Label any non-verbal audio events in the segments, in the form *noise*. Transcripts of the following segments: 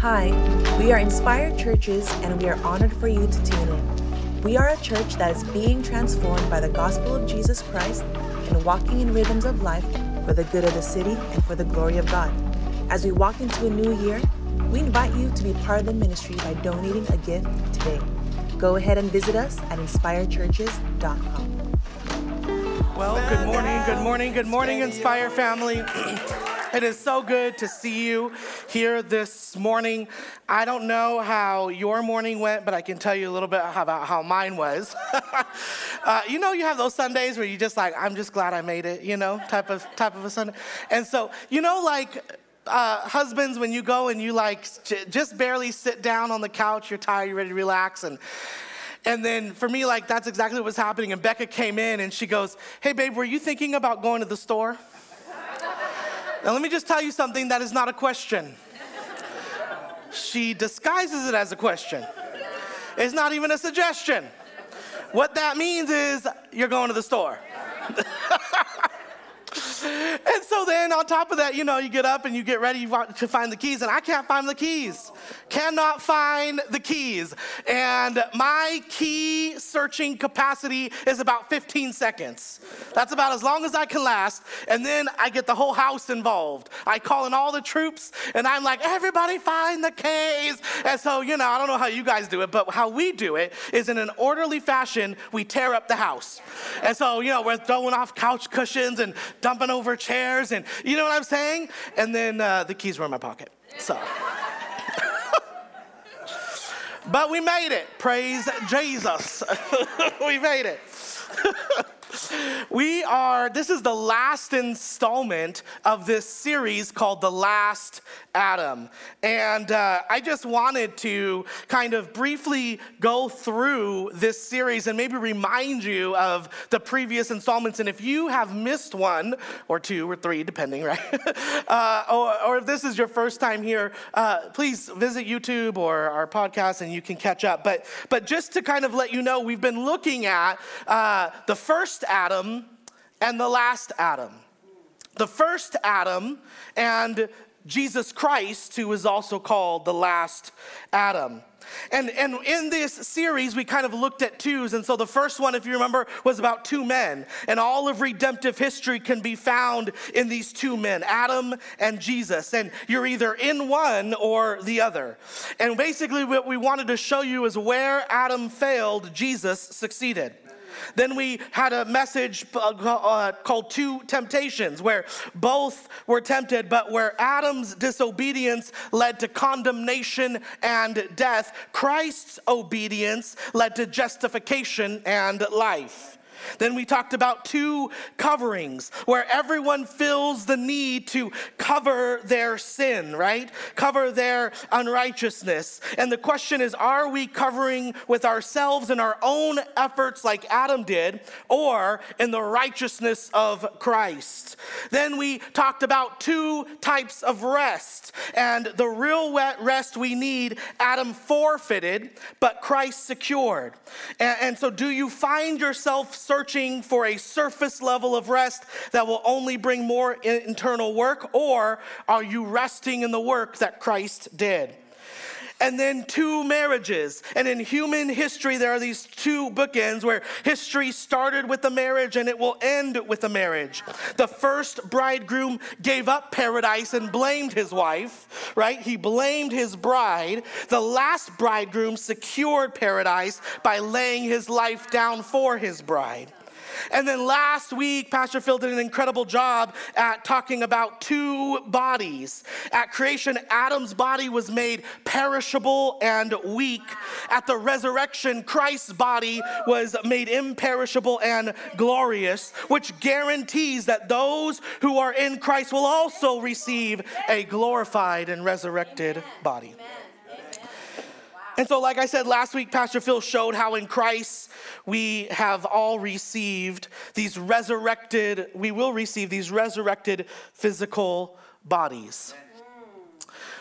Hi, we are Inspired Churches and we are honored for you to tune in. We are a church that is being transformed by the gospel of Jesus Christ and walking in rhythms of life for the good of the city and for the glory of God. As we walk into a new year, we invite you to be part of the ministry by donating a gift today. Go ahead and visit us at inspiredchurches.com. Well, good morning, good morning, good morning, Inspire family. *clears throat* It is so good to see you here this morning. I don't know how your morning went, but I can tell you a little bit about how mine was. *laughs* uh, you know, you have those Sundays where you just like, I'm just glad I made it, you know, type of type of a Sunday. And so, you know, like uh, husbands, when you go and you like j- just barely sit down on the couch, you're tired, you're ready to relax, and and then for me, like that's exactly what was happening. And Becca came in and she goes, "Hey, babe, were you thinking about going to the store?" Now let me just tell you something that is not a question. She disguises it as a question. It's not even a suggestion. What that means is you're going to the store. *laughs* and so then on top of that, you know, you get up and you get ready to find the keys, and I can't find the keys. Cannot find the keys. And my key searching capacity is about 15 seconds. That's about as long as I can last. And then I get the whole house involved. I call in all the troops, and I'm like, everybody find the keys. And so, you know, I don't know how you guys do it, but how we do it is in an orderly fashion, we tear up the house. And so, you know, we're throwing off couch cushions and dumping over chairs, and you know what I'm saying? And then uh, the keys were in my pocket. So. *laughs* but we made it. Praise Jesus. *laughs* we made it. *laughs* *laughs* we are, this is the last installment of this series called The Last Adam. And uh, I just wanted to kind of briefly go through this series and maybe remind you of the previous installments. And if you have missed one or two or three, depending, *laughs* right? uh, or, or, if this is your first time here, uh, please visit YouTube or our podcast and you can catch up. But, but just to kind of let you know, we've been looking at uh, the first Adam and the last Adam. The first Adam and Jesus Christ, who is also called the last Adam. And, and in this series, we kind of looked at twos. And so the first one, if you remember, was about two men. And all of redemptive history can be found in these two men, Adam and Jesus. And you're either in one or the other. And basically, what we wanted to show you is where Adam failed, Jesus succeeded. Then we had a message uh, uh, called Two Temptations, where both were tempted, but where Adam's disobedience led to condemnation and death, Christ's obedience led to justification and life. Then we talked about two coverings where everyone feels the need to cover their sin, right? Cover their unrighteousness. And the question is are we covering with ourselves and our own efforts like Adam did, or in the righteousness of Christ? Then we talked about two types of rest. And the real rest we need, Adam forfeited, but Christ secured. And, so, do you find yourself searching for a surface level of rest that will only bring more internal work, or are you resting in the work that Christ did? And then two marriages. And in human history, there are these two bookends where history started with a marriage and it will end with a marriage. The first bridegroom gave up paradise and blamed his wife, right? He blamed his bride. The last bridegroom secured paradise by laying his life down for his bride. And then last week, Pastor Phil did an incredible job at talking about two bodies. At creation, Adam's body was made perishable and weak. At the resurrection, Christ's body was made imperishable and glorious, which guarantees that those who are in Christ will also receive a glorified and resurrected body. And so, like I said last week, Pastor Phil showed how in Christ we have all received these resurrected, we will receive these resurrected physical bodies.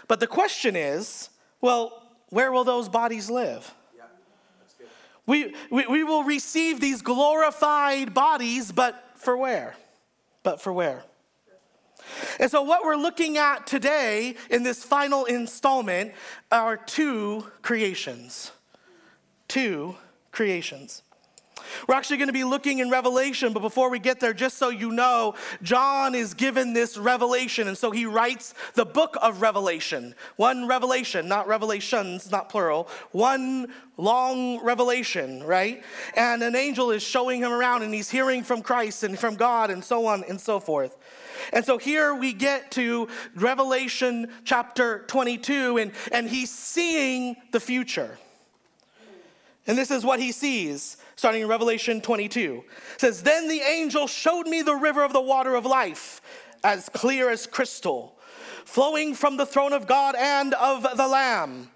But the question is well, where will those bodies live? We, we, we will receive these glorified bodies, but for where? But for where? And so, what we're looking at today in this final installment are two creations. Two creations. We're actually going to be looking in Revelation, but before we get there, just so you know, John is given this revelation, and so he writes the book of Revelation. One revelation, not revelations, not plural, one long revelation, right? And an angel is showing him around, and he's hearing from Christ and from God, and so on and so forth. And so here we get to Revelation chapter 22, and, and he's seeing the future. And this is what he sees starting in Revelation 22. It says, Then the angel showed me the river of the water of life, as clear as crystal, flowing from the throne of God and of the Lamb.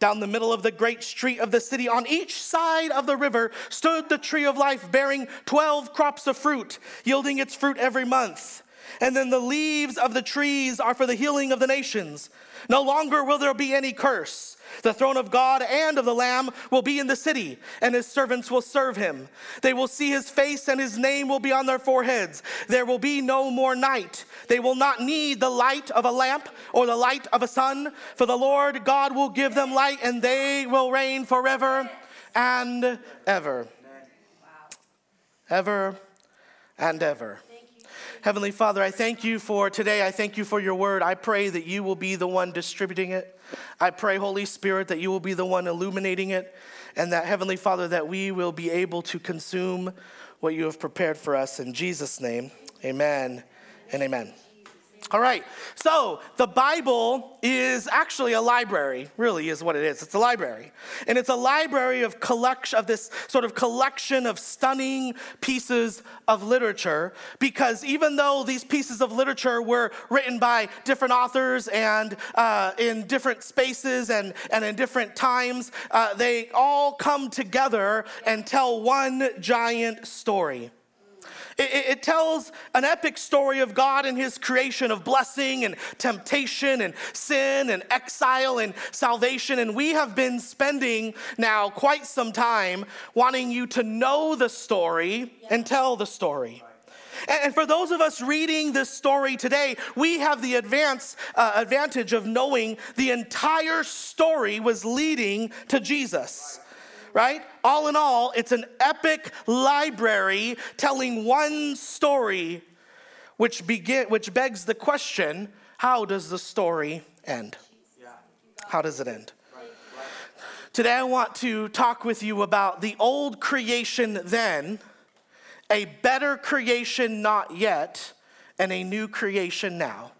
Down the middle of the great street of the city, on each side of the river, stood the tree of life, bearing 12 crops of fruit, yielding its fruit every month. And then the leaves of the trees are for the healing of the nations. No longer will there be any curse. The throne of God and of the Lamb will be in the city, and his servants will serve him. They will see his face, and his name will be on their foreheads. There will be no more night. They will not need the light of a lamp or the light of a sun, for the Lord God will give them light, and they will reign forever and ever. Ever and ever. Heavenly Father, I thank you for today. I thank you for your word. I pray that you will be the one distributing it. I pray, Holy Spirit, that you will be the one illuminating it, and that, Heavenly Father, that we will be able to consume what you have prepared for us. In Jesus' name, amen and amen. All right, so the Bible is actually a library, really is what it is. It's a library. And it's a library of collection of this sort of collection of stunning pieces of literature because even though these pieces of literature were written by different authors and uh, in different spaces and, and in different times, uh, they all come together and tell one giant story. It, it, tells an epic story of God and his creation of blessing and temptation and sin and exile and salvation. And we have been spending now quite some time wanting you to know the story and tell the story. And for those of us reading this story today, we have the advance, uh, advantage of knowing the entire story was leading to Jesus right? All in all, it's an epic library telling one story, which, begin, which begs the question how does the story end? How does it end? Today, I want to talk with you about the old creation then, a better creation not yet, and a new creation now.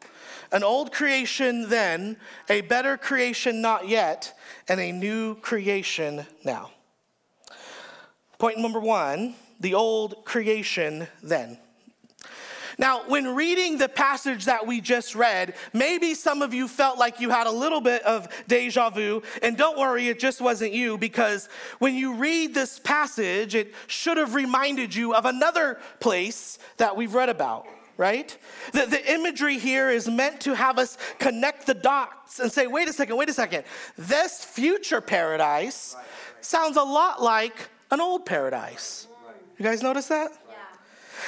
An old creation then, a better creation not yet, and a new creation now. Point number one the old creation then. Now, when reading the passage that we just read, maybe some of you felt like you had a little bit of deja vu. And don't worry, it just wasn't you, because when you read this passage, it should have reminded you of another place that we've read about, right? The, the imagery here is meant to have us connect the dots and say, wait a second, wait a second. This future paradise sounds a lot like an old paradise. You guys notice that?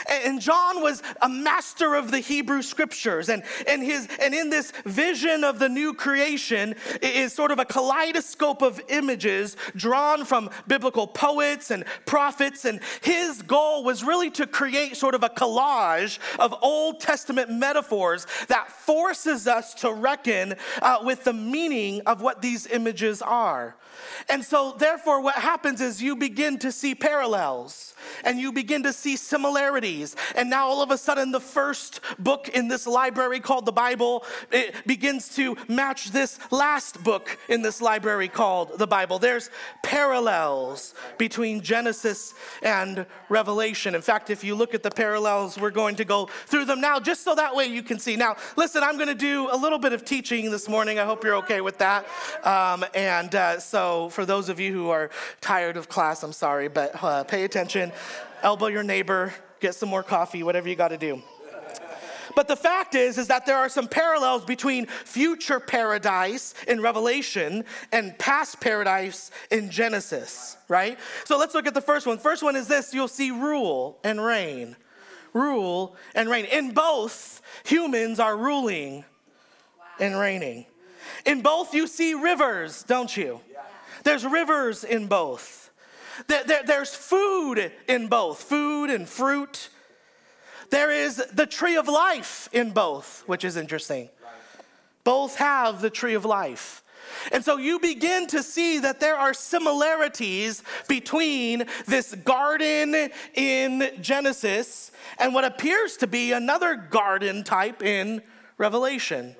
And John was a master of the Hebrew scriptures. And, and, his, and in this vision of the new creation is sort of a kaleidoscope of images drawn from biblical poets and prophets. And his goal was really to create sort of a collage of Old Testament metaphors that forces us to reckon uh, with the meaning of what these images are. And so, therefore, what happens is you begin to see parallels and you begin to see similarities. And now, all of a sudden, the first book in this library called the Bible begins to match this last book in this library called the Bible. There's parallels between Genesis and Revelation. In fact, if you look at the parallels, we're going to go through them now just so that way you can see. Now, listen, I'm going to do a little bit of teaching this morning. I hope you're okay with that. Um, and uh, so, for those of you who are tired of class, I'm sorry, but uh, pay attention elbow your neighbor, get some more coffee, whatever you got to do. But the fact is, is that there are some parallels between future paradise in Revelation and past paradise in Genesis, right? So let's look at the first one. First one is this you'll see rule and reign rule and reign. In both, humans are ruling and reigning. In both, you see rivers, don't you? There's rivers in both. There's food in both, food and fruit. There is the tree of life in both, which is interesting. Both have the tree of life. And so you begin to see that there are similarities between this garden in Genesis and what appears to be another garden type in Revelation.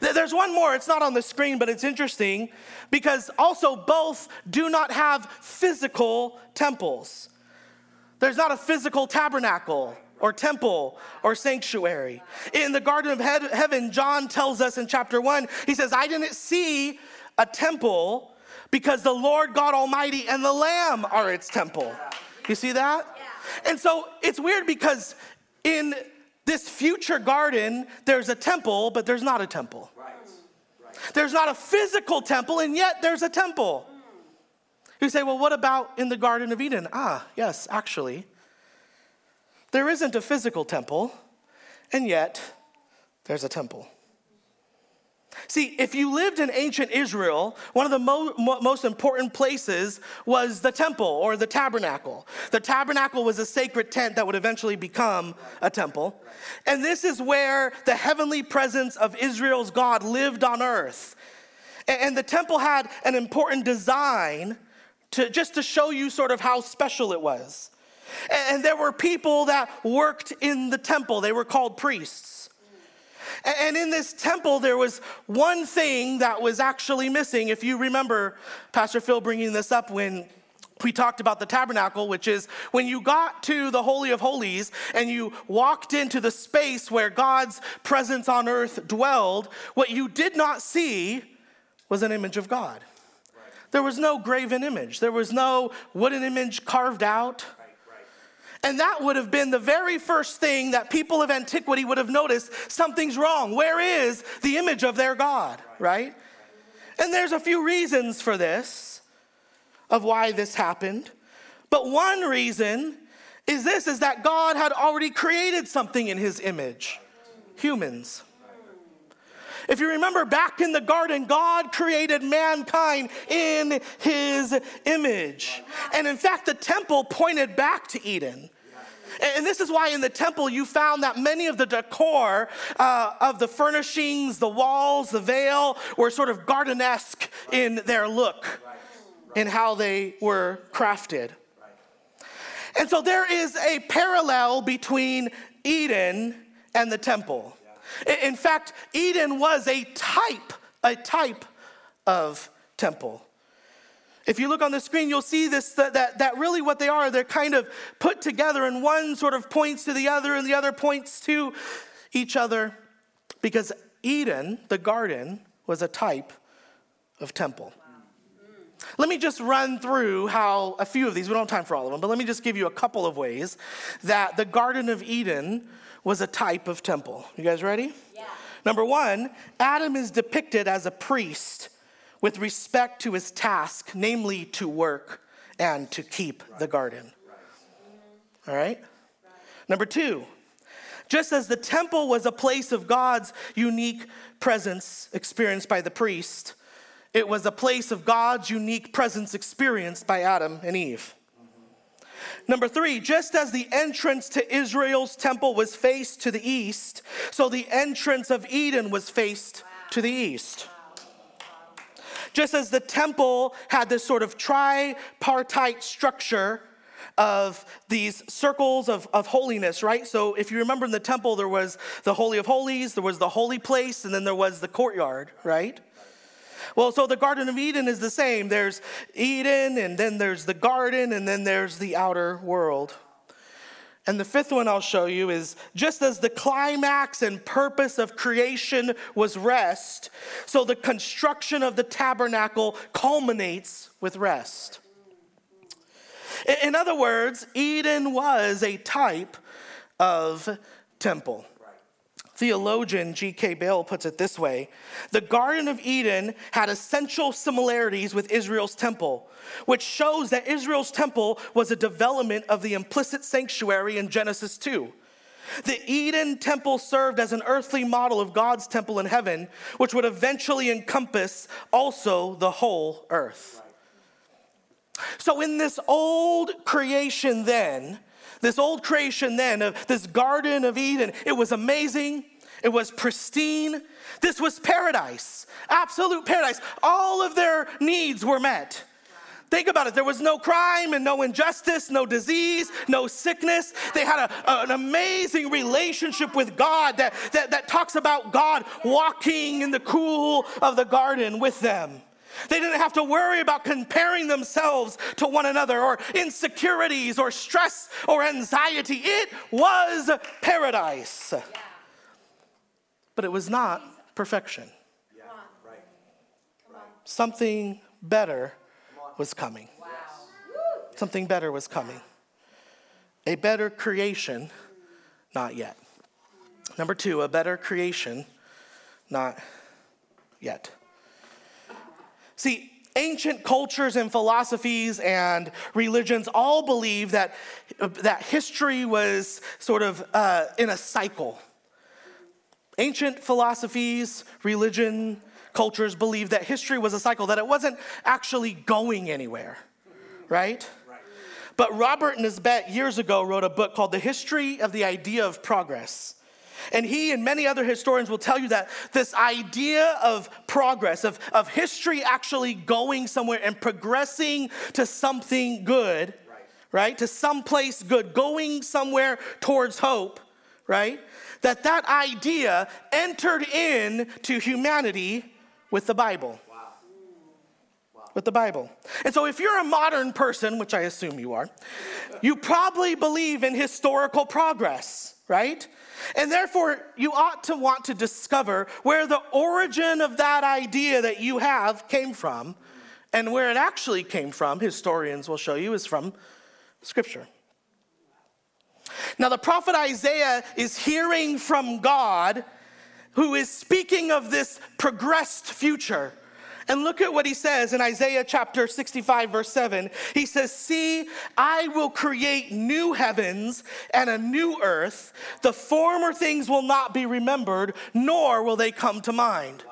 There's one more, it's not on the screen, but it's interesting because also both do not have physical temples. There's not a physical tabernacle or temple or sanctuary. In the Garden of Heaven, John tells us in chapter one, he says, I didn't see a temple because the Lord God Almighty and the Lamb are its temple. You see that? And so it's weird because in this future garden, there's a temple, but there's not a temple. There's not a physical temple, and yet there's a temple. You say, well, what about in the Garden of Eden? Ah, yes, actually. There isn't a physical temple, and yet there's a temple. See, if you lived in ancient Israel, one of the mo- mo- most important places was the temple or the tabernacle. The tabernacle was a sacred tent that would eventually become a temple. And this is where the heavenly presence of Israel's God lived on earth. And, and the temple had an important design to just to show you sort of how special it was. And there were people that worked in the temple, they were called priests. And in this temple, there was one thing that was actually missing. If you remember Pastor Phil bringing this up when we talked about the tabernacle, which is when you got to the Holy of Holies and you walked into the space where God's presence on earth dwelled, what you did not see was an image of God. There was no graven image, there was no wooden image carved out. And that would have been the very first thing that people of antiquity would have noticed something's wrong. Where is the image of their God, right? And there's a few reasons for this, of why this happened. But one reason is this is that God had already created something in his image humans. If you remember back in the garden, God created mankind in his image. And in fact, the temple pointed back to Eden. And this is why in the temple you found that many of the decor uh, of the furnishings, the walls, the veil were sort of gardenesque in their look, in how they were crafted. And so there is a parallel between Eden and the temple. In fact, Eden was a type, a type of temple. If you look on the screen, you'll see this that, that, that, really what they are, they're kind of put together, and one sort of points to the other, and the other points to each other, because Eden, the garden, was a type of temple. Let me just run through how a few of these, we don't have time for all of them, but let me just give you a couple of ways that the Garden of Eden was a type of temple. You guys ready? Yeah. Number one, Adam is depicted as a priest with respect to his task, namely to work and to keep the garden. All right? Number two, just as the temple was a place of God's unique presence experienced by the priest, it was a place of God's unique presence experienced by Adam and Eve. Number three, just as the entrance to Israel's temple was faced to the east, so the entrance of Eden was faced to the east. Just as the temple had this sort of tripartite structure of these circles of, of holiness, right? So if you remember in the temple, there was the Holy of Holies, there was the holy place, and then there was the courtyard, right? Well, so the Garden of Eden is the same. There's Eden, and then there's the garden, and then there's the outer world. And the fifth one I'll show you is just as the climax and purpose of creation was rest, so the construction of the tabernacle culminates with rest. In other words, Eden was a type of temple. Theologian G.K. Beale puts it this way The Garden of Eden had essential similarities with Israel's temple, which shows that Israel's temple was a development of the implicit sanctuary in Genesis 2. The Eden temple served as an earthly model of God's temple in heaven, which would eventually encompass also the whole earth. So, in this old creation, then, this old creation then of this Garden of Eden, it was amazing. It was pristine. This was paradise, absolute paradise. All of their needs were met. Think about it. There was no crime and no injustice, no disease, no sickness. They had a, a, an amazing relationship with God that, that, that talks about God walking in the cool of the garden with them. They didn't have to worry about comparing themselves to one another or insecurities or stress or anxiety. It was paradise. Yeah. But it was not perfection. Yeah. Right. Something better was coming. Wow. Something better was coming. A better creation, not yet. Number two, a better creation, not yet. See, ancient cultures and philosophies and religions all believe that, that history was sort of uh, in a cycle. Ancient philosophies, religion, cultures believed that history was a cycle, that it wasn't actually going anywhere, right? But Robert Nisbet years ago wrote a book called The History of the Idea of Progress. And he and many other historians will tell you that this idea of progress, of, of history actually going somewhere and progressing to something good, right. right? To someplace good, going somewhere towards hope, right? That that idea entered in to humanity with the Bible. With the Bible. And so, if you're a modern person, which I assume you are, you probably believe in historical progress, right? And therefore, you ought to want to discover where the origin of that idea that you have came from. And where it actually came from, historians will show you, is from Scripture. Now, the prophet Isaiah is hearing from God, who is speaking of this progressed future. And look at what he says in Isaiah chapter 65, verse 7. He says, See, I will create new heavens and a new earth. The former things will not be remembered, nor will they come to mind.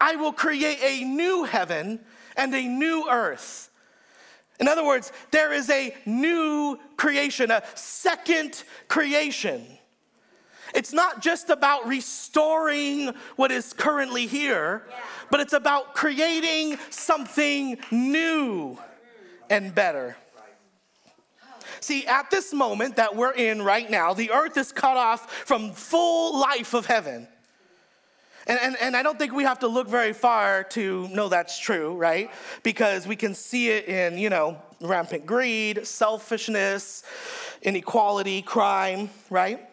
I will create a new heaven and a new earth. In other words, there is a new creation, a second creation. It's not just about restoring what is currently here, yeah. but it's about creating something new and better. See, at this moment that we're in right now, the earth is cut off from full life of heaven. And, and, and I don't think we have to look very far to know that's true, right? Because we can see it in, you know, rampant greed, selfishness, inequality, crime, right?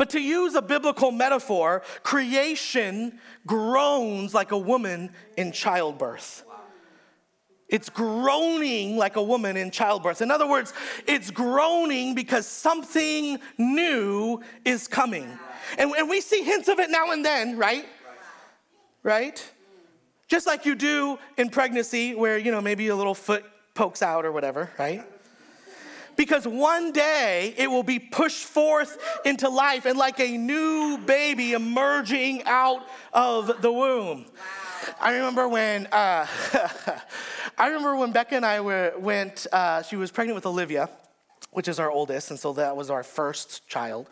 But to use a biblical metaphor, creation groans like a woman in childbirth. It's groaning like a woman in childbirth. In other words, it's groaning because something new is coming. And, and we see hints of it now and then, right? Right? Just like you do in pregnancy, where, you know, maybe a little foot pokes out or whatever, right? because one day it will be pushed forth into life and like a new baby emerging out of the womb. Wow. I remember when uh, *laughs* I remember when Becca and I were, went. Uh, she was pregnant with Olivia, which is our oldest, and so that was our first child.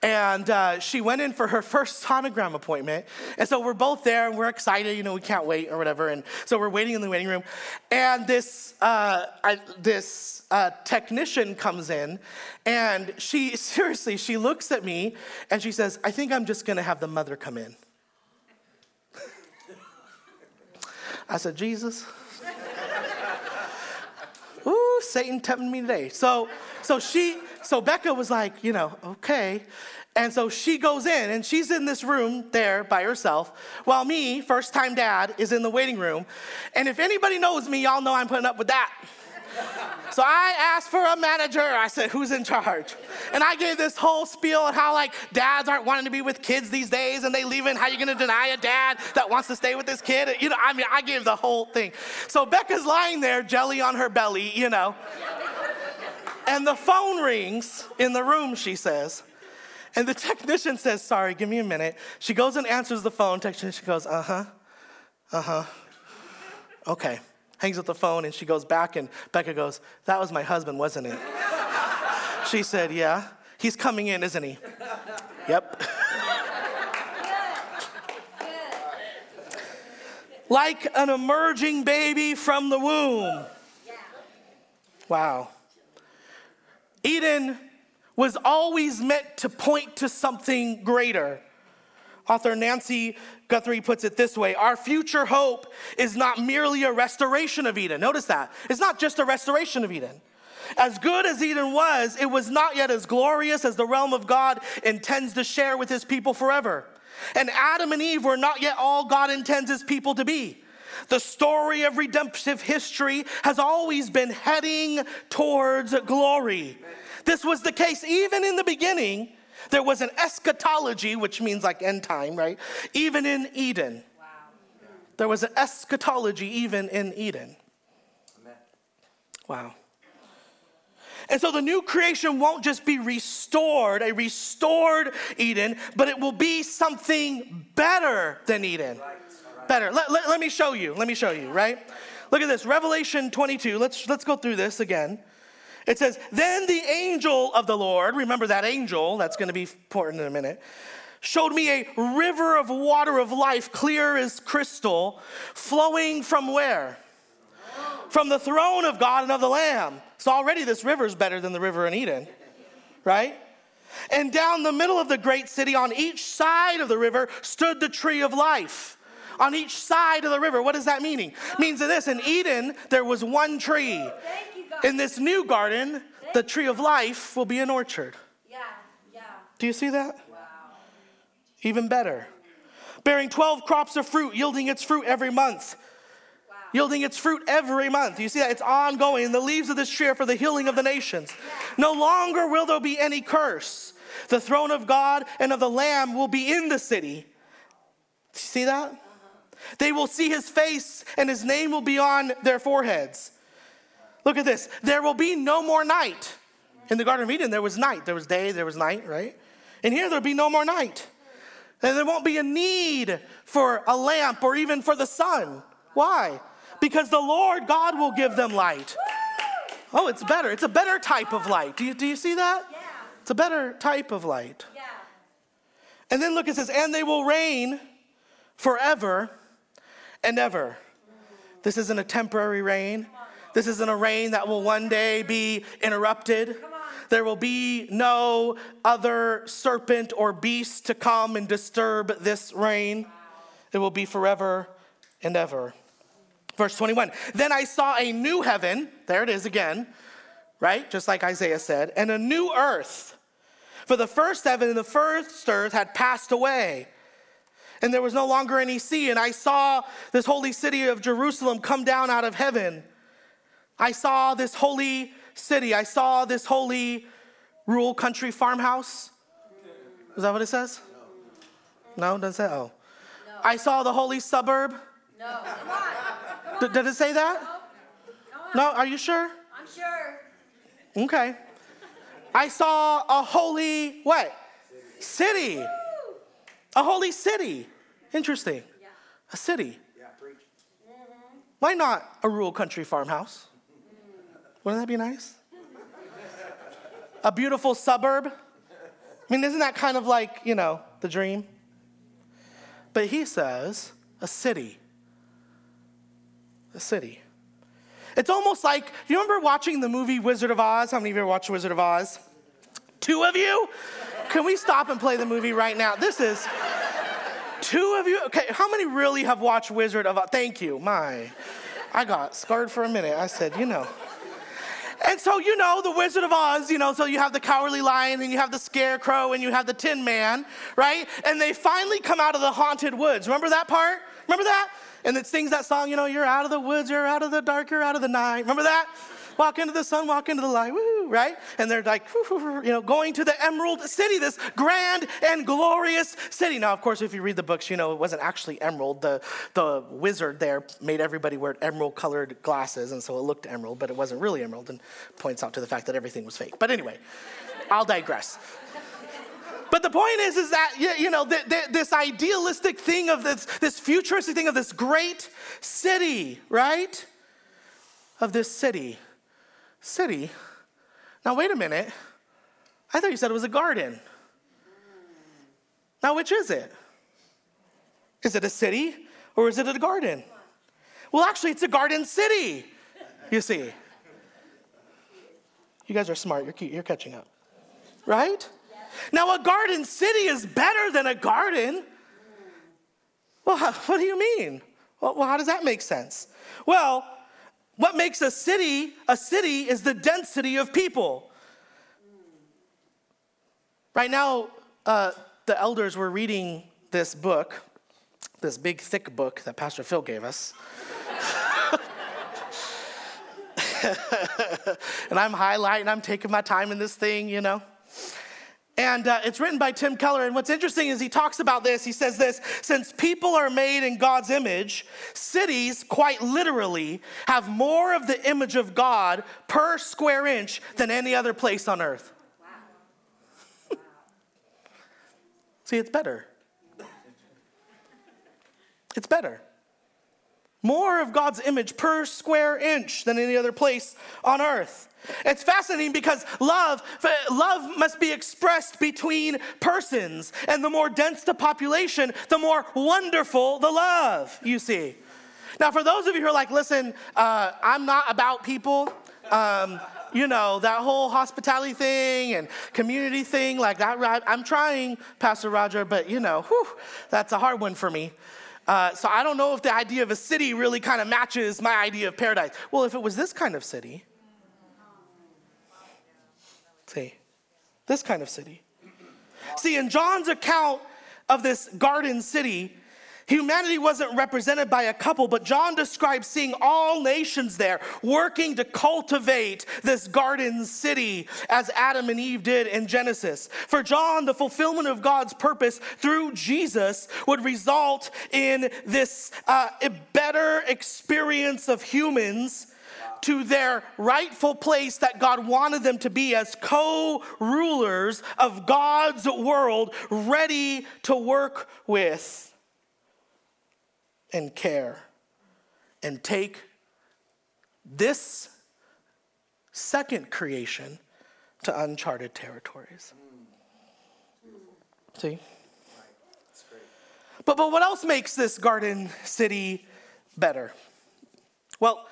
And uh, she went in for her first sonogram appointment. And so we're both there and we're excited, you know, we can't wait or whatever. And so we're waiting in the waiting room. And this, uh, I, this uh, technician comes in and she, *laughs* seriously, she looks at me and she says, I think I'm just gonna have the mother come in. I said, Jesus. Ooh, Satan tempting me today. So, so she, so Becca was like, you know, okay. And so she goes in and she's in this room there by herself, while me, first time dad, is in the waiting room. And if anybody knows me, y'all know I'm putting up with that. So I asked for a manager. I said, Who's in charge? And I gave this whole spiel on how, like, dads aren't wanting to be with kids these days and they leave in. How you gonna deny a dad that wants to stay with his kid? You know, I mean, I gave the whole thing. So Becca's lying there, jelly on her belly, you know. And the phone rings in the room, she says. And the technician says, Sorry, give me a minute. She goes and answers the phone. Technician goes, Uh huh, uh huh. Okay. Hangs up the phone and she goes back, and Becca goes, That was my husband, wasn't it? *laughs* she said, Yeah. He's coming in, isn't he? *laughs* yep. like an emerging baby from the womb. Wow. Eden was always meant to point to something greater. Author Nancy Guthrie puts it this way Our future hope is not merely a restoration of Eden. Notice that. It's not just a restoration of Eden. As good as Eden was, it was not yet as glorious as the realm of God intends to share with his people forever. And Adam and Eve were not yet all God intends his people to be. The story of redemptive history has always been heading towards glory. This was the case even in the beginning. There was an eschatology, which means like end time, right? Even in Eden. Wow. There was an eschatology even in Eden. Amen. Wow. And so the new creation won't just be restored, a restored Eden, but it will be something better than Eden. Right. Better. Let, let, let me show you. Let me show you, right? Look at this. Revelation 22. Let's, let's go through this again. It says, Then the angel of the Lord, remember that angel, that's going to be important in a minute, showed me a river of water of life, clear as crystal, flowing from where? From the throne of God and of the Lamb. So already this river is better than the river in Eden, right? And down the middle of the great city, on each side of the river, stood the tree of life. On each side of the river. What does that mean? It means this in Eden, there was one tree. Oh, In this new garden, the tree of life will be an orchard. Yeah, yeah. Do you see that? Wow. Even better. Bearing 12 crops of fruit, yielding its fruit every month. Wow. Yielding its fruit every month. You see that? It's ongoing. The leaves of this tree are for the healing of the nations. Yeah. No longer will there be any curse. The throne of God and of the Lamb will be in the city. See that? Uh-huh. They will see his face, and his name will be on their foreheads. Look at this. There will be no more night. In the Garden of Eden, there was night. There was day, there was night, right? And here, there'll be no more night. And there won't be a need for a lamp or even for the sun. Why? Because the Lord God will give them light. Oh, it's better. It's a better type of light. Do you, do you see that? Yeah. It's a better type of light. Yeah. And then look, it says, and they will reign forever and ever. This isn't a temporary reign. This isn't a reign that will one day be interrupted. There will be no other serpent or beast to come and disturb this reign. It will be forever and ever. Verse 21 Then I saw a new heaven, there it is again, right? Just like Isaiah said, and a new earth. For the first heaven and the first earth had passed away, and there was no longer any sea. And I saw this holy city of Jerusalem come down out of heaven I saw this holy city. I saw this holy rural country farmhouse. Is that what it says? No, no doesn't say. Oh, no. I saw the holy suburb. No, come on. Come on. did it say that? No. no, are you sure? I'm sure. Okay. I saw a holy what? City. city. A holy city. Interesting. Yeah. A city. Yeah, preach. Mm-hmm. Why not a rural country farmhouse? Wouldn't that be nice? A beautiful suburb. I mean, isn't that kind of like, you know, the dream? But he says a city. A city. It's almost like, do you remember watching the movie Wizard of Oz? How many of you ever watched Wizard of Oz? Two of you? Can we stop and play the movie right now? This is two of you. Okay, how many really have watched Wizard of Oz? Thank you. My, I got scarred for a minute. I said, you know. And so, you know, the Wizard of Oz, you know, so you have the cowardly lion and you have the scarecrow and you have the tin man, right? And they finally come out of the haunted woods. Remember that part? Remember that? And it sings that song, you know, you're out of the woods, you're out of the dark, you're out of the night. Remember that? Walk into the sun, walk into the light, woo, right? And they're like, you know, going to the Emerald City, this grand and glorious city. Now, of course, if you read the books, you know it wasn't actually emerald. The, the wizard there made everybody wear emerald colored glasses, and so it looked emerald, but it wasn't really emerald, and points out to the fact that everything was fake. But anyway, I'll digress. But the point is, is that, you know, this idealistic thing of this, this futuristic thing of this great city, right? Of this city. City. Now, wait a minute. I thought you said it was a garden. Now, which is it? Is it a city or is it a garden? Well, actually, it's a garden city, you see. You guys are smart, you're, you're catching up, right? Now, a garden city is better than a garden. Well, *laughs* what do you mean? Well, how does that make sense? Well, what makes a city a city is the density of people. Right now, uh, the elders were reading this book, this big, thick book that Pastor Phil gave us. *laughs* and I'm highlighting, I'm taking my time in this thing, you know. And uh, it's written by Tim Keller. And what's interesting is he talks about this. He says this since people are made in God's image, cities, quite literally, have more of the image of God per square inch than any other place on earth. Wow. *laughs* See, it's better. It's better. More of God's image per square inch than any other place on earth. It's fascinating because love, love must be expressed between persons. And the more dense the population, the more wonderful the love, you see. Now, for those of you who are like, listen, uh, I'm not about people. Um, you know, that whole hospitality thing and community thing, like that, I'm trying, Pastor Roger, but you know, whew, that's a hard one for me. Uh, so I don't know if the idea of a city really kind of matches my idea of paradise. Well, if it was this kind of city, See, this kind of city. See, in John's account of this garden city, Humanity wasn't represented by a couple, but John describes seeing all nations there working to cultivate this garden city as Adam and Eve did in Genesis. For John, the fulfillment of God's purpose through Jesus would result in this uh, better experience of humans to their rightful place that God wanted them to be as co rulers of God's world, ready to work with and care and take this second creation to uncharted territories. Mm. See? But, but what else makes this garden city better? Well,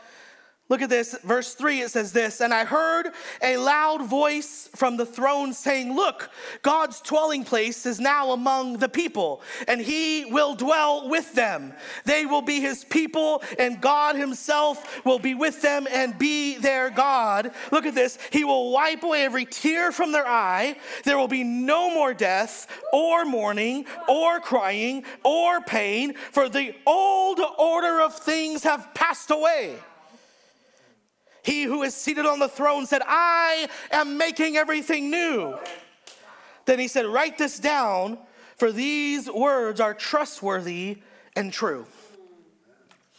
Look at this, verse 3, it says this, and I heard a loud voice from the throne saying, Look, God's dwelling place is now among the people, and he will dwell with them. They will be his people, and God himself will be with them and be their God. Look at this, he will wipe away every tear from their eye. There will be no more death, or mourning, or crying, or pain, for the old order of things have passed away. He who is seated on the throne said, I am making everything new. Then he said, Write this down, for these words are trustworthy and true.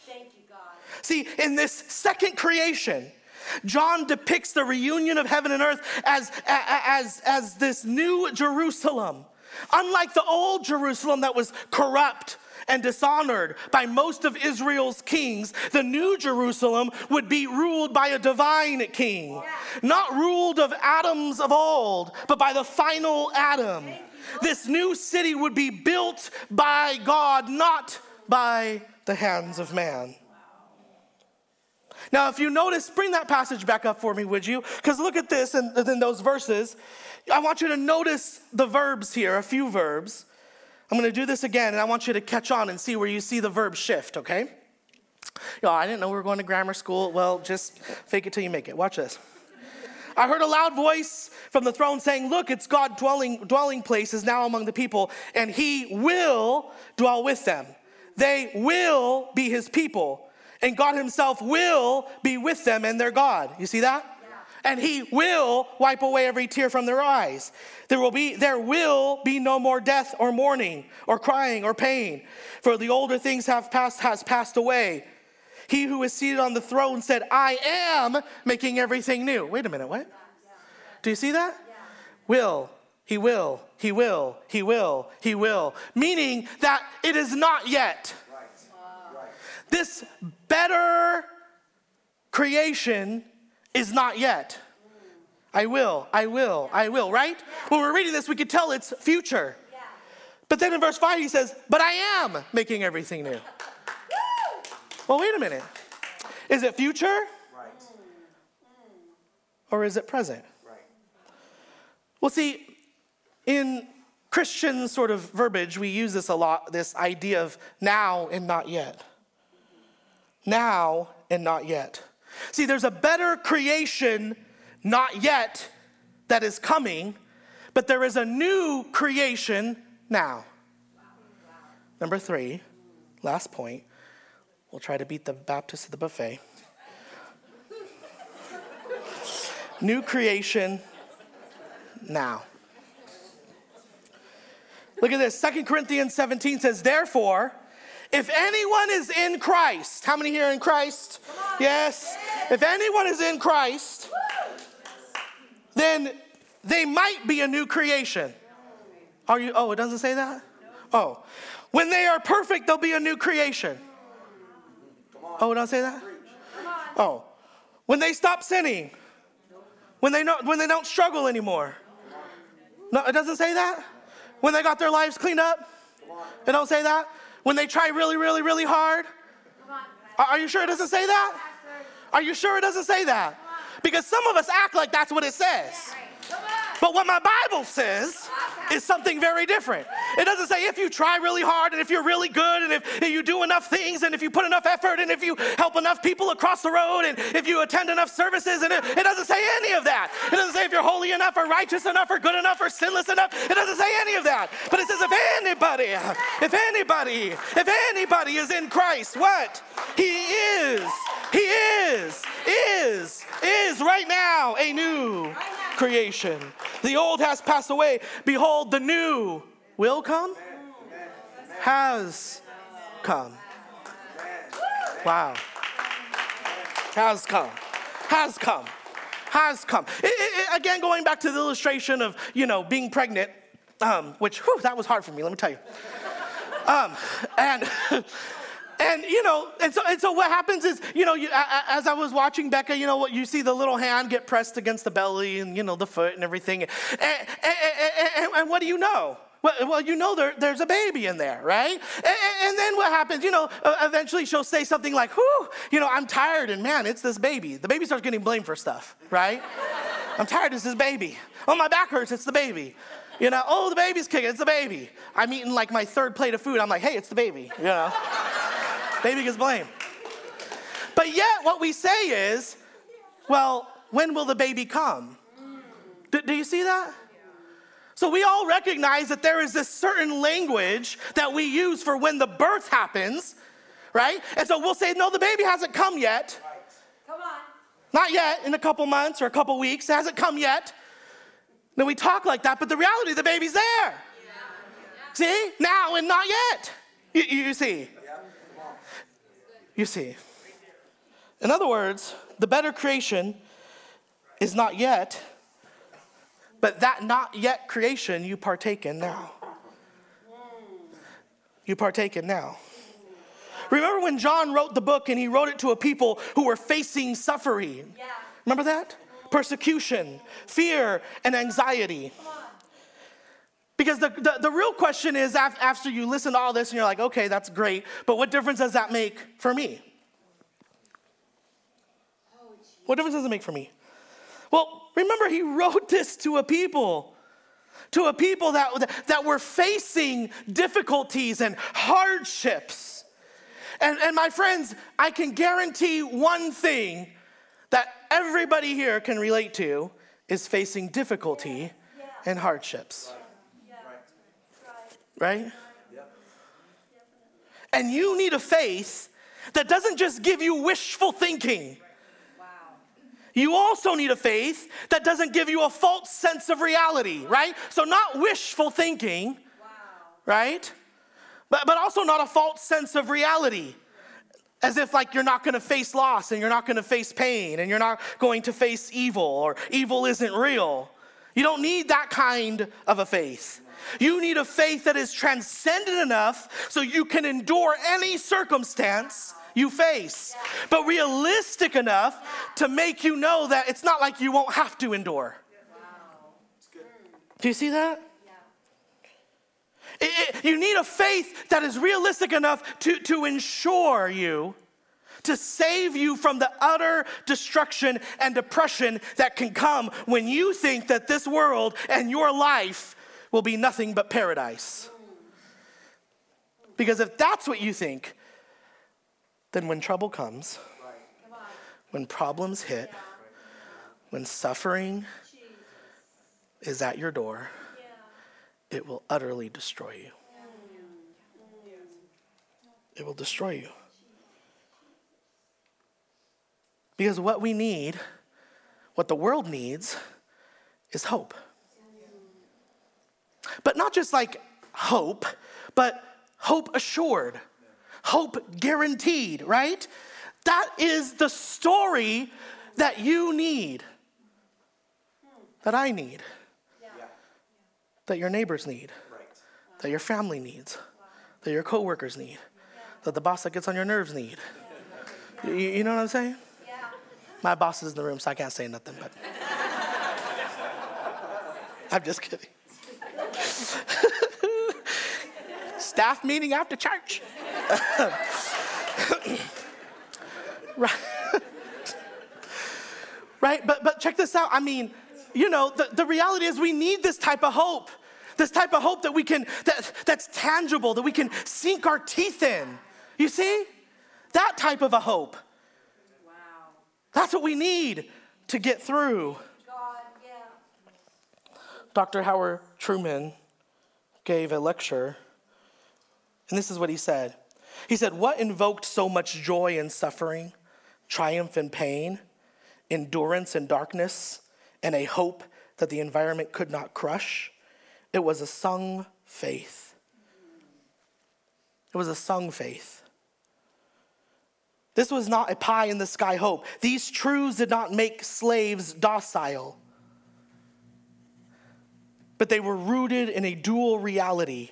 Thank you, God. See, in this second creation, John depicts the reunion of heaven and earth as, as, as this new Jerusalem. Unlike the old Jerusalem that was corrupt, and dishonored by most of Israel's kings, the new Jerusalem would be ruled by a divine king, not ruled of Adams of old, but by the final Adam. This new city would be built by God, not by the hands of man. Now, if you notice, bring that passage back up for me, would you? Because look at this and in those verses. I want you to notice the verbs here, a few verbs. I'm gonna do this again, and I want you to catch on and see where you see the verb shift, okay? Yo, I didn't know we were going to grammar school. Well, just fake it till you make it. Watch this. I heard a loud voice from the throne saying, Look, it's God dwelling, dwelling place is now among the people, and he will dwell with them. They will be his people, And God Himself will be with them and their God. You see that? And he will wipe away every tear from their eyes. There will be there will be no more death or mourning or crying or pain, for the older things have passed has passed away. He who is seated on the throne said, "I am making everything new." Wait a minute, what? Do you see that? Will he will, he will, he will, he will. Meaning that it is not yet. This better creation is not yet. I will, I will, I will, right? When we're reading this, we could tell it's future. But then in verse 5, he says, But I am making everything new. Well, wait a minute. Is it future? Mm. Or is it present? Well, see, in Christian sort of verbiage, we use this a lot this idea of now and not yet. Now and not yet. See, there's a better creation, not yet, that is coming, but there is a new creation now. Number three, last point. We'll try to beat the Baptist at the buffet. new creation now. Look at this. Second Corinthians 17 says, Therefore, if anyone is in Christ, how many here in Christ? Yes. If anyone is in Christ, then they might be a new creation. Are you? Oh, it doesn't say that? Oh. When they are perfect, they'll be a new creation. Oh, it doesn't say that? Oh. When they stop sinning, when they, don't, when they don't struggle anymore. No, it doesn't say that? When they got their lives cleaned up? It don't say that? When they try really, really, really hard? Are you sure it doesn't say that? Are you sure it doesn't say that? Because some of us act like that's what it says. But what my Bible says is something very different. It doesn't say if you try really hard and if you're really good and if, you do enough things and if you put enough effort and if you help enough people across the road and if you attend enough services and it, it doesn't say any of that. It doesn't say if you're holy enough or righteous enough or good enough or sinless enough. It doesn't say any of that. But it says if anybody, if anybody, if anybody is in Christ, what? He is, he is, is, is right now a new creation. The old has passed away. Behold, the new will come, has come. Wow. Has come. Has come. Has come. It, it, it, again, going back to the illustration of, you know, being pregnant, um, which, whew, that was hard for me, let me tell you. Um, and *laughs* And you know, and so and so what happens is, you know, you, as I was watching Becca, you know, what you see the little hand get pressed against the belly and you know the foot and everything, and, and, and, and what do you know? Well, you know there, there's a baby in there, right? And, and, then what happens? You know, uh, eventually she'll say something like, "Whew, you know, I'm tired, and man, it's this baby." The baby starts getting blamed for stuff, right? I'm tired. It's this baby. Oh, my back hurts. It's the baby. You know, oh, the baby's kicking. It's the baby. I'm eating like my third plate of food. I'm like, hey, it's the baby. You know. Baby gets blamed. But yet, what we say is, well, when will the baby come? Do, do, you see that? So we all recognize that there is this certain language that we use for when the birth happens, right? And so we'll say, no, the baby hasn't come yet. Come on. Not yet, in a couple months or a couple weeks. It hasn't come yet. Then we talk like that, but the reality, the baby's there. Yeah. See? Now and not yet. You, you see? You see. In other words, the better creation is not yet, but that not yet creation you partake in now. You partake in now. Remember when John wrote the book and he wrote it to a people who were facing suffering? Yeah. Remember that? Persecution, fear, and anxiety. Because the, the, the, real question is after you listen to all this and you're like, okay, that's great, but what difference does that make for me? What difference does it make for me? Well, remember, he *laughs* wrote this to a people, to a people that, that were facing difficulties and hardships. And, and my friends, I can guarantee one thing that everybody here can relate to is facing difficulty and hardships right? And you need a faith that doesn't just give you wishful thinking. You also need a faith that doesn't give you a false sense of reality, right? So, not wishful thinking, right? But, but also not a false sense of reality. As if, like, you're not gonna face loss and you're not gonna face pain and you're not going to face evil or evil isn't real. You don't need that kind of a faith. You need a faith that is transcendent enough so you can endure any circumstance you face, but realistic enough to make you know that it's not like you won't have to endure. Do you see that? It, it, you need a faith that is realistic enough to, to ensure you, to save you from the utter destruction and depression that can come when you think that this world and your life will be nothing but paradise. Because if that's what you think, then when trouble comes, when problems hit, when suffering is at your door, it will utterly destroy you. It will destroy you. Because what we need, what the world needs, is hope. But not just like hope, but hope assured hope guaranteed, right? That is the story that you need, that I need, that your neighbors need, that your family needs, that your coworkers need, that the boss that gets on your nerves need. You, you know what I'm saying? My boss is in the room, so I can't say nothing, but *laughs* I'm just kidding. Staff meeting after church. *laughs* right. right? But, but check this out. I mean, you know, the, the reality is we need this type of hope. This type of hope that we can, that, that's tangible, that we can sink our teeth in. You see? That type of a hope. Wow. That's what we need to get through. God, yeah. Dr. Howard Thurman gave a lecture, and this is what he said. He said, What invoked so much joy in suffering, triumph in pain, endurance in darkness, and a hope that the environment could not crush? It was a sung faith. It was a sung faith. This was not a pie in the sky hope. These truths did not make slaves docile, but they were rooted in a dual reality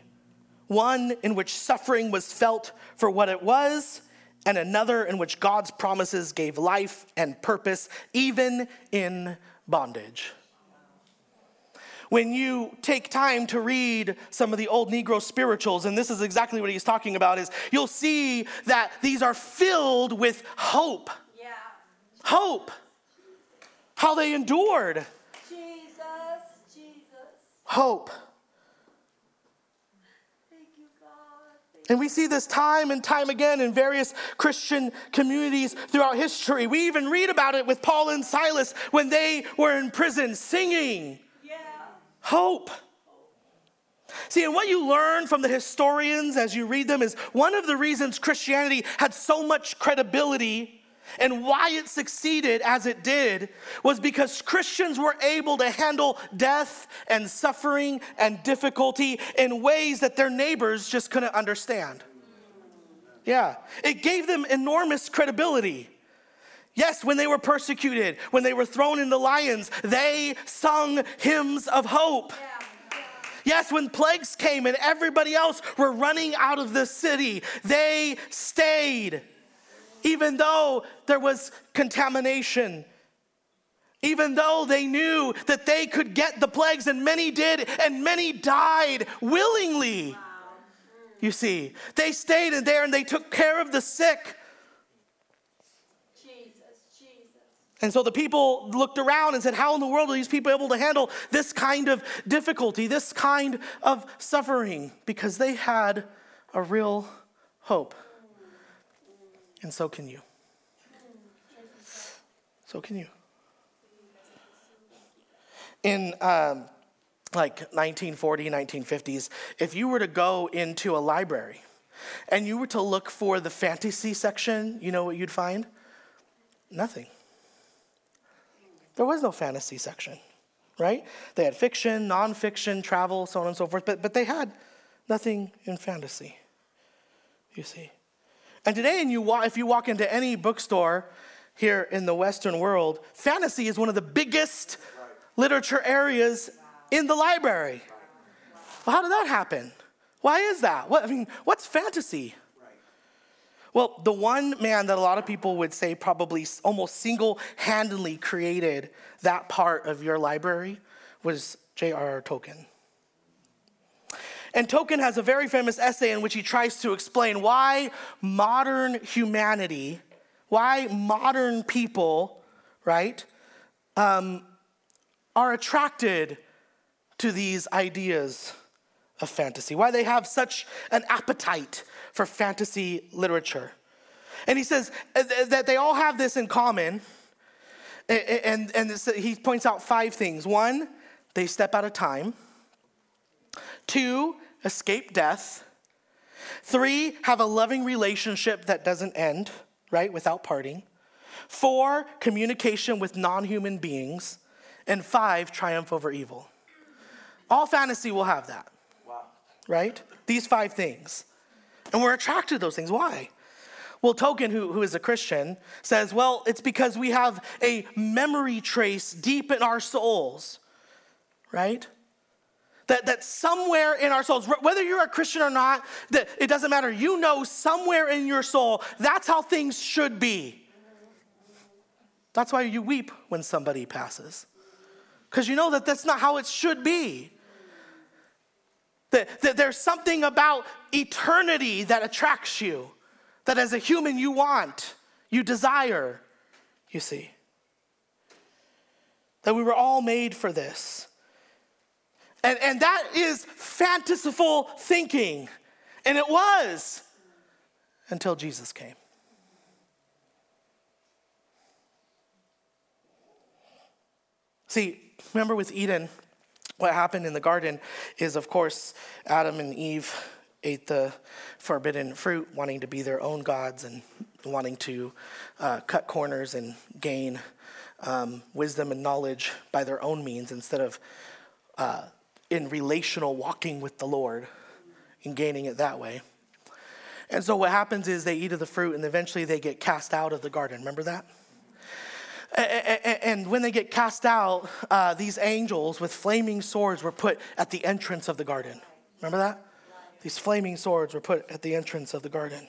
one in which suffering was felt for what it was, and another in which God's promises gave life and purpose, even in bondage. When you take time to read some of the old Negro spirituals, and this is exactly what he's talking about, is you'll see that these are filled with hope. Yeah. Hope. How they endured. Jesus, Jesus. Hope. And we see this time and time again in various Christian communities throughout history. We even read about it with Paul and Silas when they were in prison singing yeah. hope. See, and what you learn from the historians as you read them is one of the reasons Christianity had so much credibility and why it succeeded as it did was because Christians were able to handle death and suffering and difficulty in ways that their neighbors just couldn't understand. Yeah, it gave them enormous credibility. Yes, when they were persecuted, when they were thrown into lions, they sung hymns of hope. Yes, when plagues came and everybody else were running out of the city, they stayed even though there was contamination. Even though they knew that they could get the plagues, and many did, and many died willingly. You see, they stayed in there and they took care of the sick. And so the people looked around and said, How in the world are these people able to handle this kind of difficulty, this kind of suffering? Because they had a real hope. And so can you. So can you. In um, like 1940, 1950s, if you were to go into a library and you were to look for the fantasy section, you know what you'd find? Nothing. There was no fantasy section, right? They had fiction, nonfiction, travel, so on and so forth, but, but they had nothing in fantasy, you see. And today, you if you walk into any bookstore here in the Western world, fantasy is one of the biggest literature areas in the library. Well, how did that happen? Why is that? What, I mean, what's fantasy? Well, the one man that a lot of people would say probably almost single handedly created that part of your library was J.R.R. Tolkien. And Tolkien has a very famous essay in which he tries to explain why modern humanity, why modern people, right, um, are attracted to these ideas of fantasy, why they have such an appetite for fantasy literature. And he says that they all have this in common. And, and, he points out five things. One, they step out of time. Two, escape death. Three, have a loving relationship that doesn't end, right, without parting. Four, communication with non human beings. And five, triumph over evil. All fantasy will have that, wow. right? These five things. And we're attracted to those things. Why? Well, Tolkien, who, who is a Christian, says, well, it's because we have a memory trace deep in our souls, right? That, that somewhere in our souls, whether you're a Christian or not, that it doesn't matter. You know somewhere in your soul, that's how things should be. That's why you weep when somebody passes. Because you know that that's not how it should be. That, that there's something about eternity that attracts you, that as a human you want, you desire, you see. That we were all made for this. And, and that is fanciful thinking. And it was until Jesus came. See, remember with Eden, what happened in the garden is, of course, Adam and Eve ate the forbidden fruit, wanting to be their own gods and wanting to uh, cut corners and gain um, wisdom and knowledge by their own means instead of uh, in relational walking with the Lord and gaining it that way. And so what happens is they eat of the fruit and eventually they get cast out of the garden. Remember that? And when they get cast out, uh, these angels with flaming swords were put at the entrance of the garden. Remember that? These flaming swords were put at the entrance of the garden.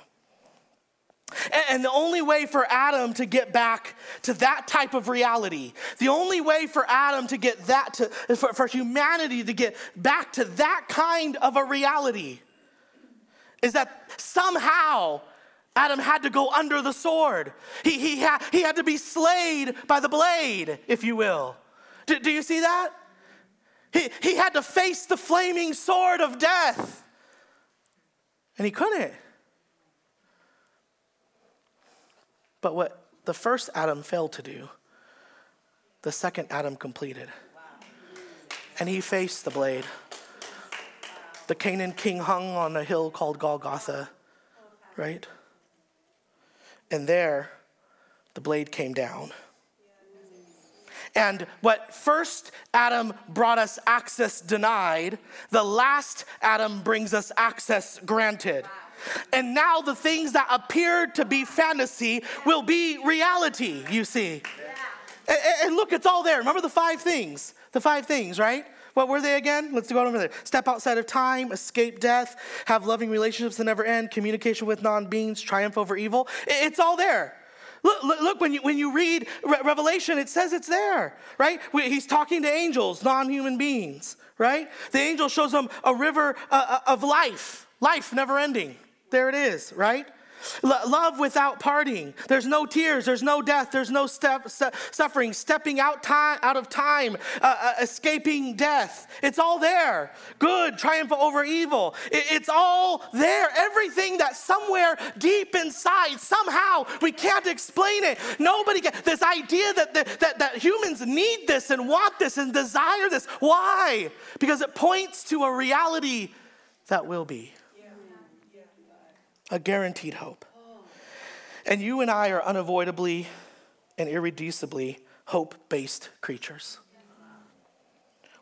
And the only way for Adam to get back to that type of reality, the only way for Adam to get that to, for, for humanity to get back to that kind of a reality is that somehow Adam had to go under the sword. He, he, ha, he had to be slayed by the blade, if you will. Do, do you see that? He, he had to face the flaming sword of death, and he couldn't. But what the first Adam failed to do, the second Adam completed. And he faced the blade. The Canaan king hung on a hill called Golgotha, right? And there, the blade came down. And what first Adam brought us access denied, the last Adam brings us access granted. And now the things that appeared to be fantasy will be reality, you see. Yeah. And, and look, it's all there. Remember the five things? The five things, right? What were they again? Let's go over there. Step outside of time, escape death, have loving relationships that never end, communication with non beings, triumph over evil. It's all there. Look, look, look, when, you, when you read Re- Revelation, it says it's there, right? He's talking to angels, non human beings, right? The angel shows them a river uh of life, life never ending. There it is, right? love without parting. There's no tears. There's no death. There's no step, suffering. Stepping out time out of time. Uh, uh, escaping death. It's all there. Good. Triumph over evil. It, it's all there. Everything that somewhere deep inside somehow we can't explain it. Nobody can. This idea that, that that that humans need this and want this and desire this. Why? Because it points to a reality that will be. A guaranteed hope. And you and I are unavoidably and irreducibly hope based creatures.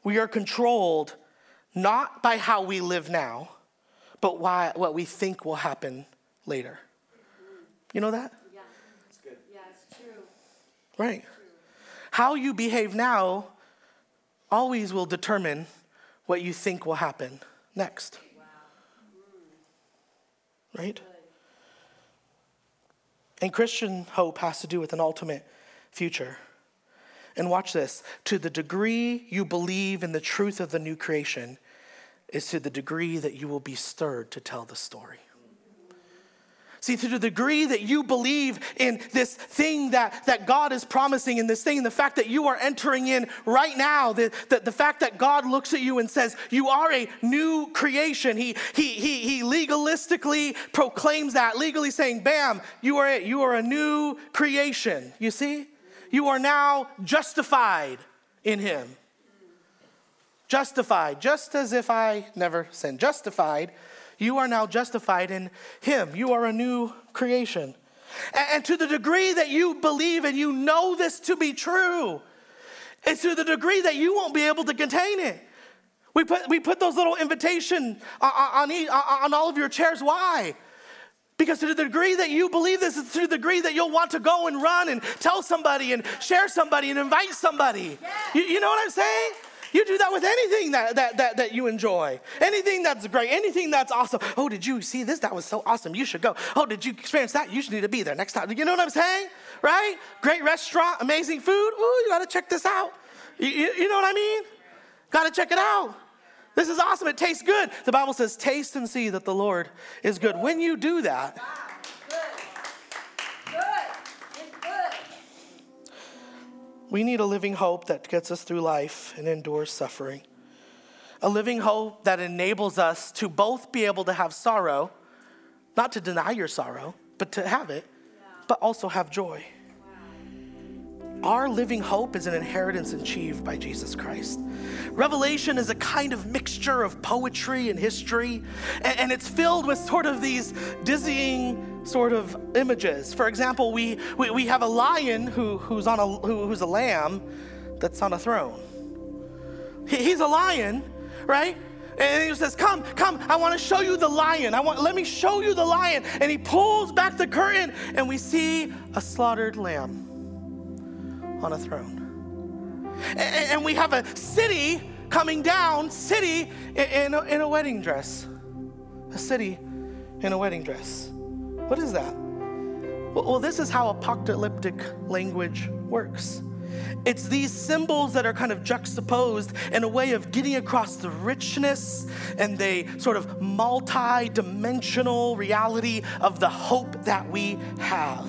We are controlled not by how we live now, but why, what we think will happen later. You know that? Yeah. That's good. Yeah, it's true. Right. How you behave now always will determine what you think will happen next. Right? And Christian hope has to do with an ultimate future. And watch this to the degree you believe in the truth of the new creation, is to the degree that you will be stirred to tell the story. See, to the degree that you believe in this thing that, that God is promising, in this thing, the fact that you are entering in right now, the, the, the fact that God looks at you and says, You are a new creation. He, he, he, he legalistically proclaims that, legally saying, Bam, you are it. You are a new creation. You see? You are now justified in Him. Justified, just as if I never sinned. Justified you are now justified in Him. You are a new creation. And, to the degree that you believe and you know this to be true, it's to the degree that you won't be able to contain it. We put, we put those little invitation uh, uh, on, on, uh, on all of your chairs. Why? Because to the degree that you believe this, it's to the degree that you'll want to go and run and tell somebody and share somebody and invite somebody. You, you know what I'm saying? You do that with anything that, that, that, that you enjoy, anything that's great, anything that's awesome. Oh, did you see this? That was so awesome. You should go. Oh, did you experience that? You should need to be there next time. You know what I'm saying? Right? Great restaurant, amazing food. Ooh, you got to check this out. You, you, you know what I mean? Got to check it out. This is awesome. It tastes good. The Bible says, taste and see that the Lord is good. When you do that, We need a living hope that gets us through life and endures suffering. A living hope that enables us to both be able to have sorrow, not to deny your sorrow, but to have it, but also have joy. Our living hope is an inheritance achieved by Jesus Christ. Revelation is a kind of mixture of poetry and history, and, it's filled with sort of these dizzying sort of images. For example, we, we, we have a lion who, who's, on a, who, who's a lamb that's on a throne. He, he's a lion, right? And he says, Come, come, I want to show you the lion. I want, let me show you the lion. And he pulls back the curtain, and we see a slaughtered lamb on a throne. And, we have a city coming down, city in a, in a wedding dress. A city in a wedding dress. What is that? Well, well, this is how apocalyptic language works. It's these symbols that are kind of juxtaposed in a way of getting across the richness and the sort of multi dimensional reality of the hope that we have,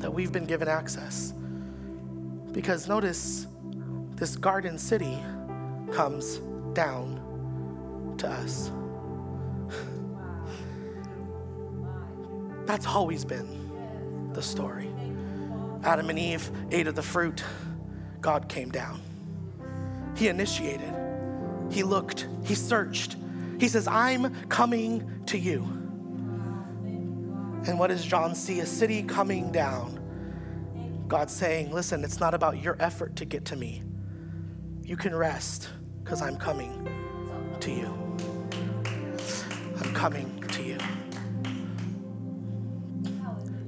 that we've been given access. Because notice, this garden city comes down to us. *laughs* That's always been the story. Adam and Eve ate of the fruit, God came down. He initiated, He looked, He searched. He says, I'm coming to you. And what does John see? A city coming down God's saying, listen, it's not about your effort to get to me. You can rest because I'm coming to you. I'm coming to you.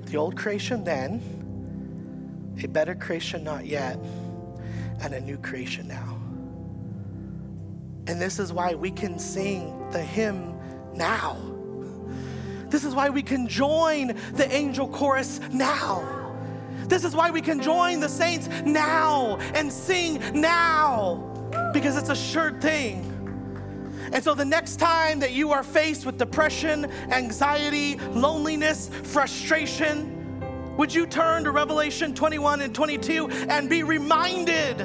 The old creation then, a better creation not yet, and a new creation now. And this is why we can sing the hymn now. This is why we can join the angel chorus now. This is why we can join the saints now and sing now because it's a sure thing. And so, the next time that you are faced with depression, anxiety, loneliness, frustration, would you turn to Revelation 21 and 22 and be reminded?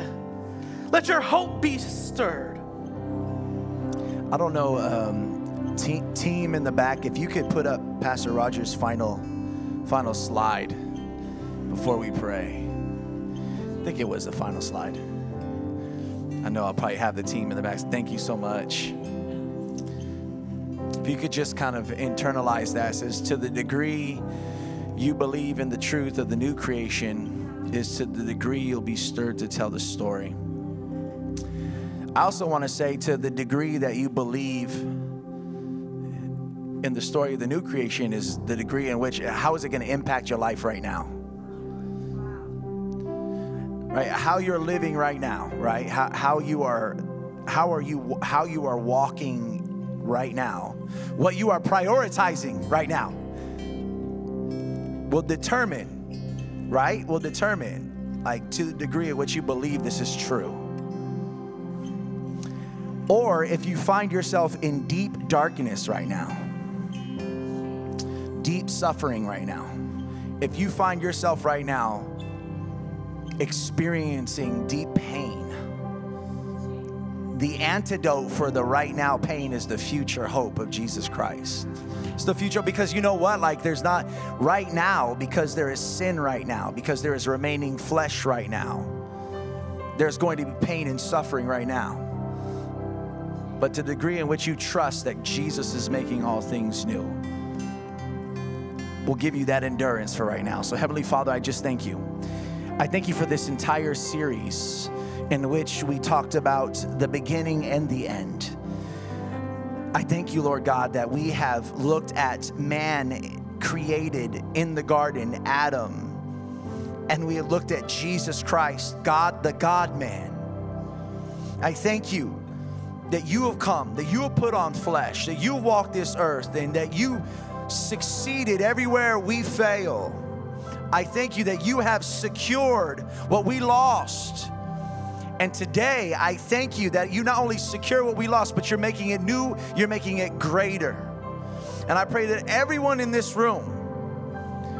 Let your hope be stirred. I don't know, um, team, team in the back, if you could put up Pastor Rogers' final, final slide before we pray. I think it was the final slide. I know I'll probably have the team in the back. Thank you so much. If you could just kind of internalize that, says, to the degree you believe in the truth of the new creation, is to the degree you'll be stirred to tell the story. I also want to say, to the degree that you believe in the story of the new creation, is the degree in which, how is it going to impact your life right now? Right? How you're living right now, right? How, how you are, how are you, how you are walking right now, what you are prioritizing right now will determine, right? Will determine, like, to the degree at which you believe this is true. Or if you find yourself in deep darkness right now, deep suffering right now, if you find yourself right now experiencing deep pain, the antidote for the right now pain is the future hope of Jesus Christ. It's the future because you know what? Like, there's not right now because there is sin right now, because there is remaining flesh right now. There's going to be pain and suffering right now. But to the degree in which you trust that Jesus is making all things new, will give you that endurance for right now. So, Heavenly Father, I just thank you. I thank you for this entire series in which we talked about the beginning and the end. I thank you, Lord God, that we have looked at man created in the garden, Adam, and we have looked at Jesus Christ, God, the God man. I thank you that you have come, that you have put on flesh, that you walked this earth, and that you succeeded everywhere we fail. I thank you that you have secured what we lost and today, I thank you that you not only secure what we lost, but you're making it new, you're making it greater. And I pray that everyone in this room,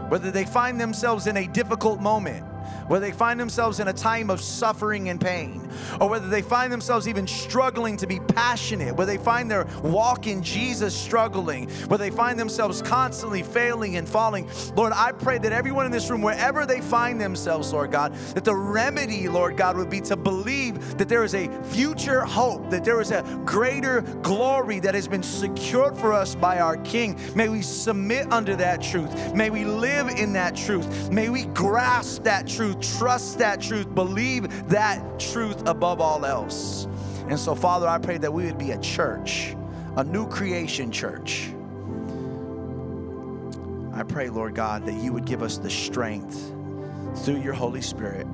whether they find themselves in a difficult moment, whether they find themselves in a time of suffering and pain, or whether they find themselves even struggling to be passionate, whether they find their walk in Jesus struggling, whether they find themselves constantly failing and falling. Lord, I pray that everyone in this room, wherever they find themselves, Lord God, that the remedy, Lord God, would be to believe that there is a future hope, that there is a greater glory that has been secured for us by our King. May we submit under that truth. May we live in that truth. May we grasp that truth trust that truth, believe that truth above all else. And so, Father, I pray that we would be a church, a new creation church. I pray, Lord God, that you would give us the strength through your Holy Spirit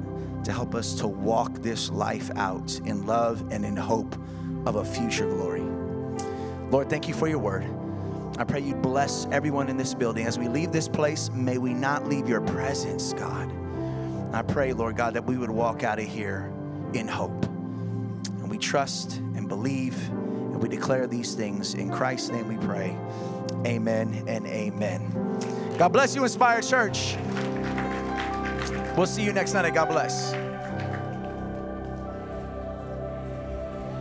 to help us to walk this life out in love and in hope of a future glory. Lord, thank you for your word. I pray you bless everyone in this building. As we leave this place, may we not leave your presence, God. I pray, Lord God, that we would walk out of here in hope. And we trust and believe and we declare these things. In Christ's name we pray. Amen and amen. God bless you, Inspired Church. We'll see you next Sunday. God bless.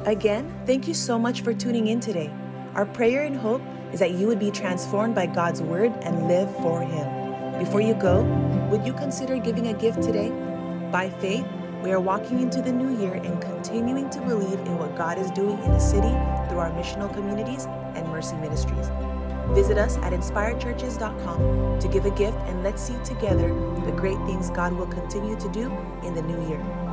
Again, thank you so much for tuning in today. Our prayer and hope is that you would be transformed by God's word and live for Him. Before you go, would you consider giving a gift today? By faith, we are walking into the new year and continuing to believe in what God is doing in the city through our missional communities and mercy ministries. Visit us at inspiredchurches.com to give a gift and let's see together the great things God will continue to do in the new year.